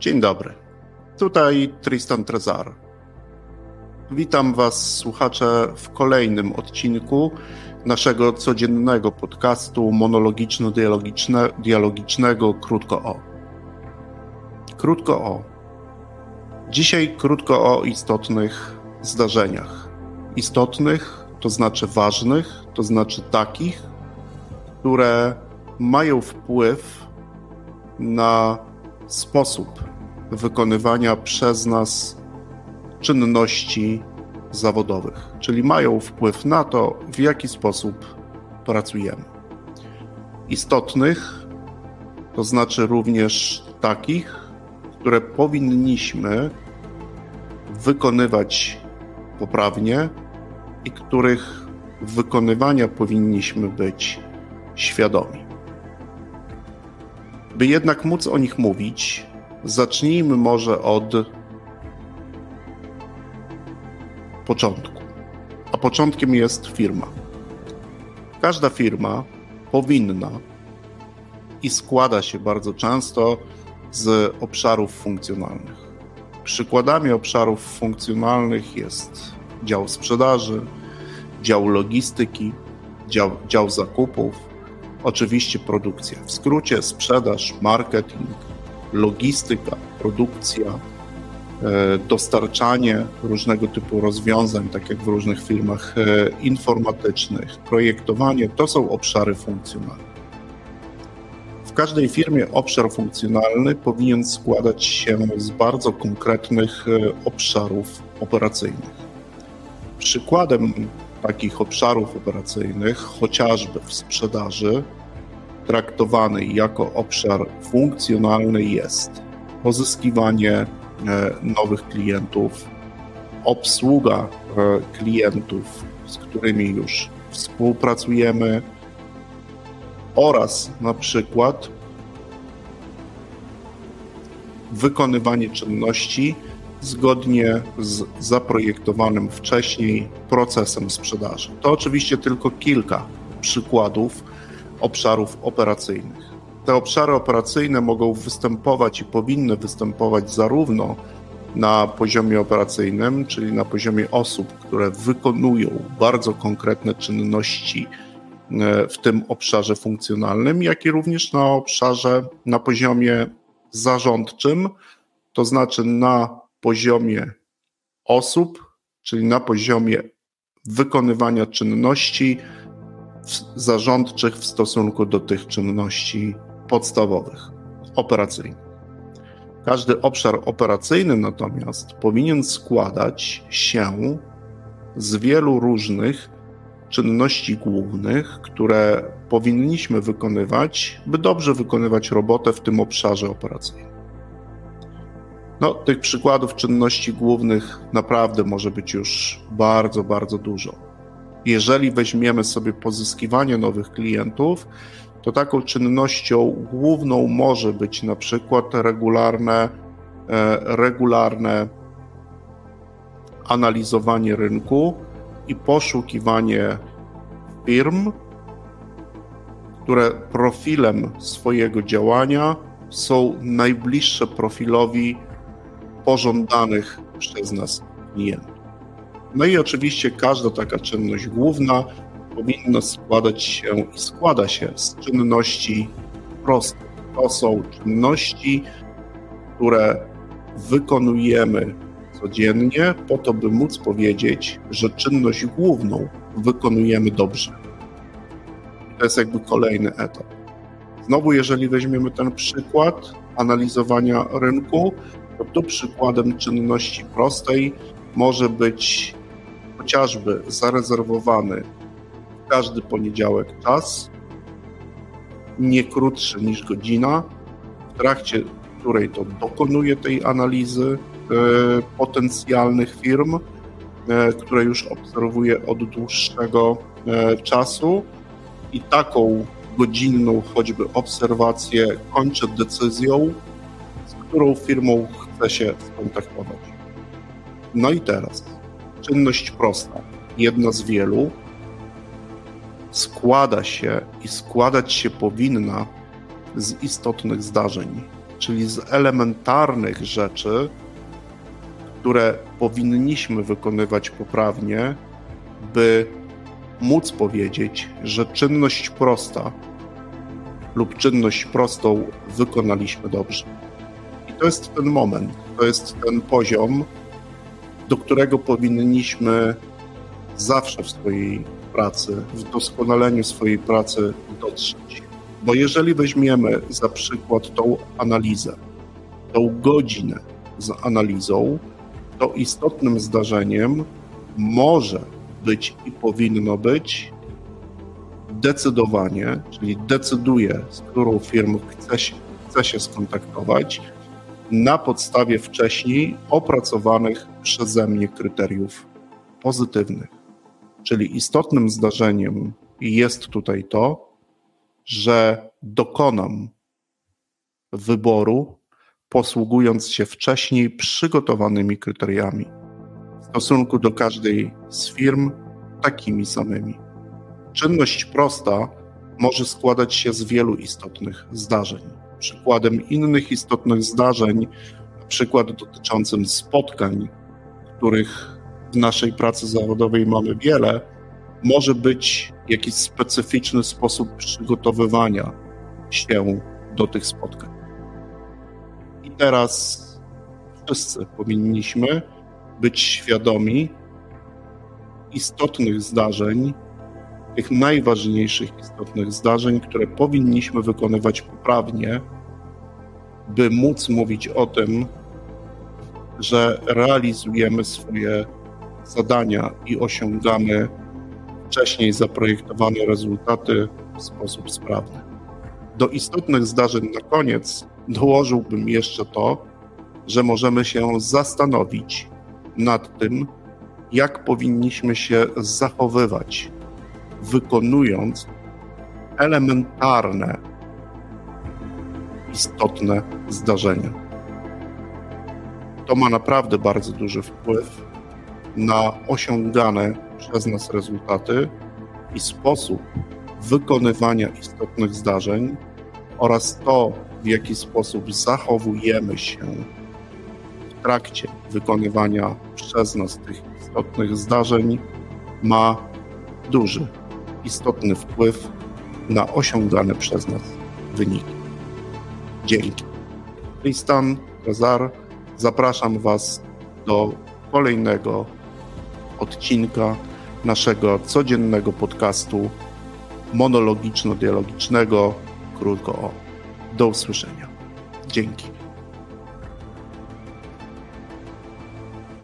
Dzień dobry. Tutaj Tristan Trezar. Witam Was, słuchacze, w kolejnym odcinku naszego codziennego podcastu monologiczno-dialogicznego Krótko o. Krótko o. Dzisiaj krótko o istotnych zdarzeniach. Istotnych, to znaczy ważnych, to znaczy takich, które mają wpływ na sposób wykonywania przez nas czynności zawodowych, czyli mają wpływ na to, w jaki sposób pracujemy. Istotnych, to znaczy również takich, które powinniśmy wykonywać poprawnie i których wykonywania powinniśmy być świadomi. By jednak móc o nich mówić, zacznijmy może od początku. A początkiem jest firma. Każda firma powinna i składa się bardzo często z obszarów funkcjonalnych. Przykładami obszarów funkcjonalnych jest dział sprzedaży, dział logistyki, dział, dział zakupów, oczywiście produkcja. W skrócie sprzedaż, marketing, logistyka, produkcja, e, dostarczanie różnego typu rozwiązań, tak jak w różnych firmach e, informatycznych, projektowanie to są obszary funkcjonalne. W każdej firmie obszar funkcjonalny powinien składać się z bardzo konkretnych e, obszarów operacyjnych. Przykładem takich obszarów operacyjnych, chociażby w sprzedaży, traktowany jako obszar funkcjonalny jest pozyskiwanie e, nowych klientów, obsługa e, klientów, z którymi już współpracujemy, oraz na przykład wykonywanie czynności zgodnie z zaprojektowanym wcześniej procesem sprzedaży. To oczywiście tylko kilka przykładów obszarów operacyjnych. Te obszary operacyjne mogą występować i powinny występować zarówno na poziomie operacyjnym, czyli na poziomie osób, które wykonują bardzo konkretne czynności e, w tym obszarze funkcjonalnym, jak i również na obszarze, na poziomie zarządczym, to znaczy na poziomie osób, czyli na poziomie wykonywania czynności zarządczych w stosunku do tych czynności podstawowych, operacyjnych. Każdy obszar operacyjny natomiast powinien składać się z wielu różnych czynności głównych, które powinniśmy wykonywać, by dobrze wykonywać robotę w tym obszarze operacyjnym. No, tych przykładów czynności głównych naprawdę może być już bardzo, bardzo dużo. Jeżeli weźmiemy sobie pozyskiwanie nowych klientów, to taką czynnością główną może być na przykład regularne, e, regularne analizowanie rynku i poszukiwanie firm, które profilem swojego działania są najbliższe profilowi pożądanych przez nas klientów. No i oczywiście każda taka czynność główna powinna składać się i składa się z czynności prostych. To są czynności, które wykonujemy codziennie, po to, by móc powiedzieć, że czynność główną wykonujemy dobrze. To jest jakby kolejny etap. Znowu, jeżeli weźmiemy ten przykład analizowania rynku, to tu przykładem czynności prostej może być chociażby zarezerwowany każdy poniedziałek czas, nie krótszy niż godzina, w trakcie której to dokonuje tej analizy e, potencjalnych firm, e, które już obserwuję od dłuższego e, czasu i taką godzinną choćby obserwację kończę decyzją, z którą firmą chcę się skontaktować. No i teraz czynność prosta, jedna z wielu, składa się i składać się powinna z istotnych zdarzeń, czyli z elementarnych rzeczy, które powinniśmy wykonywać poprawnie, by móc powiedzieć, że czynność prosta lub czynność prostą wykonaliśmy dobrze. I to jest ten moment, to jest ten poziom, do którego powinniśmy zawsze w swojej pracy, w doskonaleniu swojej pracy dotrzeć. Bo jeżeli weźmiemy za przykład tą analizę, tą godzinę z analizą, to istotnym zdarzeniem może być i powinno być decydowanie, czyli decyduje, z którą firmą chce się, chce się skontaktować, na podstawie wcześniej opracowanych przeze mnie kryteriów pozytywnych. Czyli istotnym zdarzeniem jest tutaj to, że dokonam wyboru, posługując się wcześniej przygotowanymi kryteriami w stosunku do każdej z firm takimi samymi. Czynność prosta może składać się z wielu istotnych zdarzeń. Przykładem innych istotnych zdarzeń, na przykład dotyczącym spotkań, których w naszej pracy zawodowej mamy wiele, może być jakiś specyficzny sposób przygotowywania się do tych spotkań. I teraz wszyscy powinniśmy być świadomi istotnych zdarzeń, tych najważniejszych istotnych zdarzeń, które powinniśmy wykonywać poprawnie, by móc mówić o tym, że realizujemy swoje zadania i osiągamy wcześniej zaprojektowane rezultaty w sposób sprawny. Do istotnych zdarzeń na koniec dołożyłbym jeszcze to, że możemy się zastanowić nad tym, jak powinniśmy się zachowywać, wykonując elementarne, istotne zdarzenia. To ma naprawdę bardzo duży wpływ na osiągane przez nas rezultaty i sposób wykonywania istotnych zdarzeń oraz to, w jaki sposób zachowujemy się w trakcie wykonywania przez nas tych istotnych zdarzeń, ma duży, istotny wpływ na osiągane przez nas wyniki. Dzięki. Tristan, Kazar, zapraszam Was do kolejnego odcinka naszego codziennego podcastu monologiczno-dialogicznego Krótko o. Do usłyszenia. Dzięki.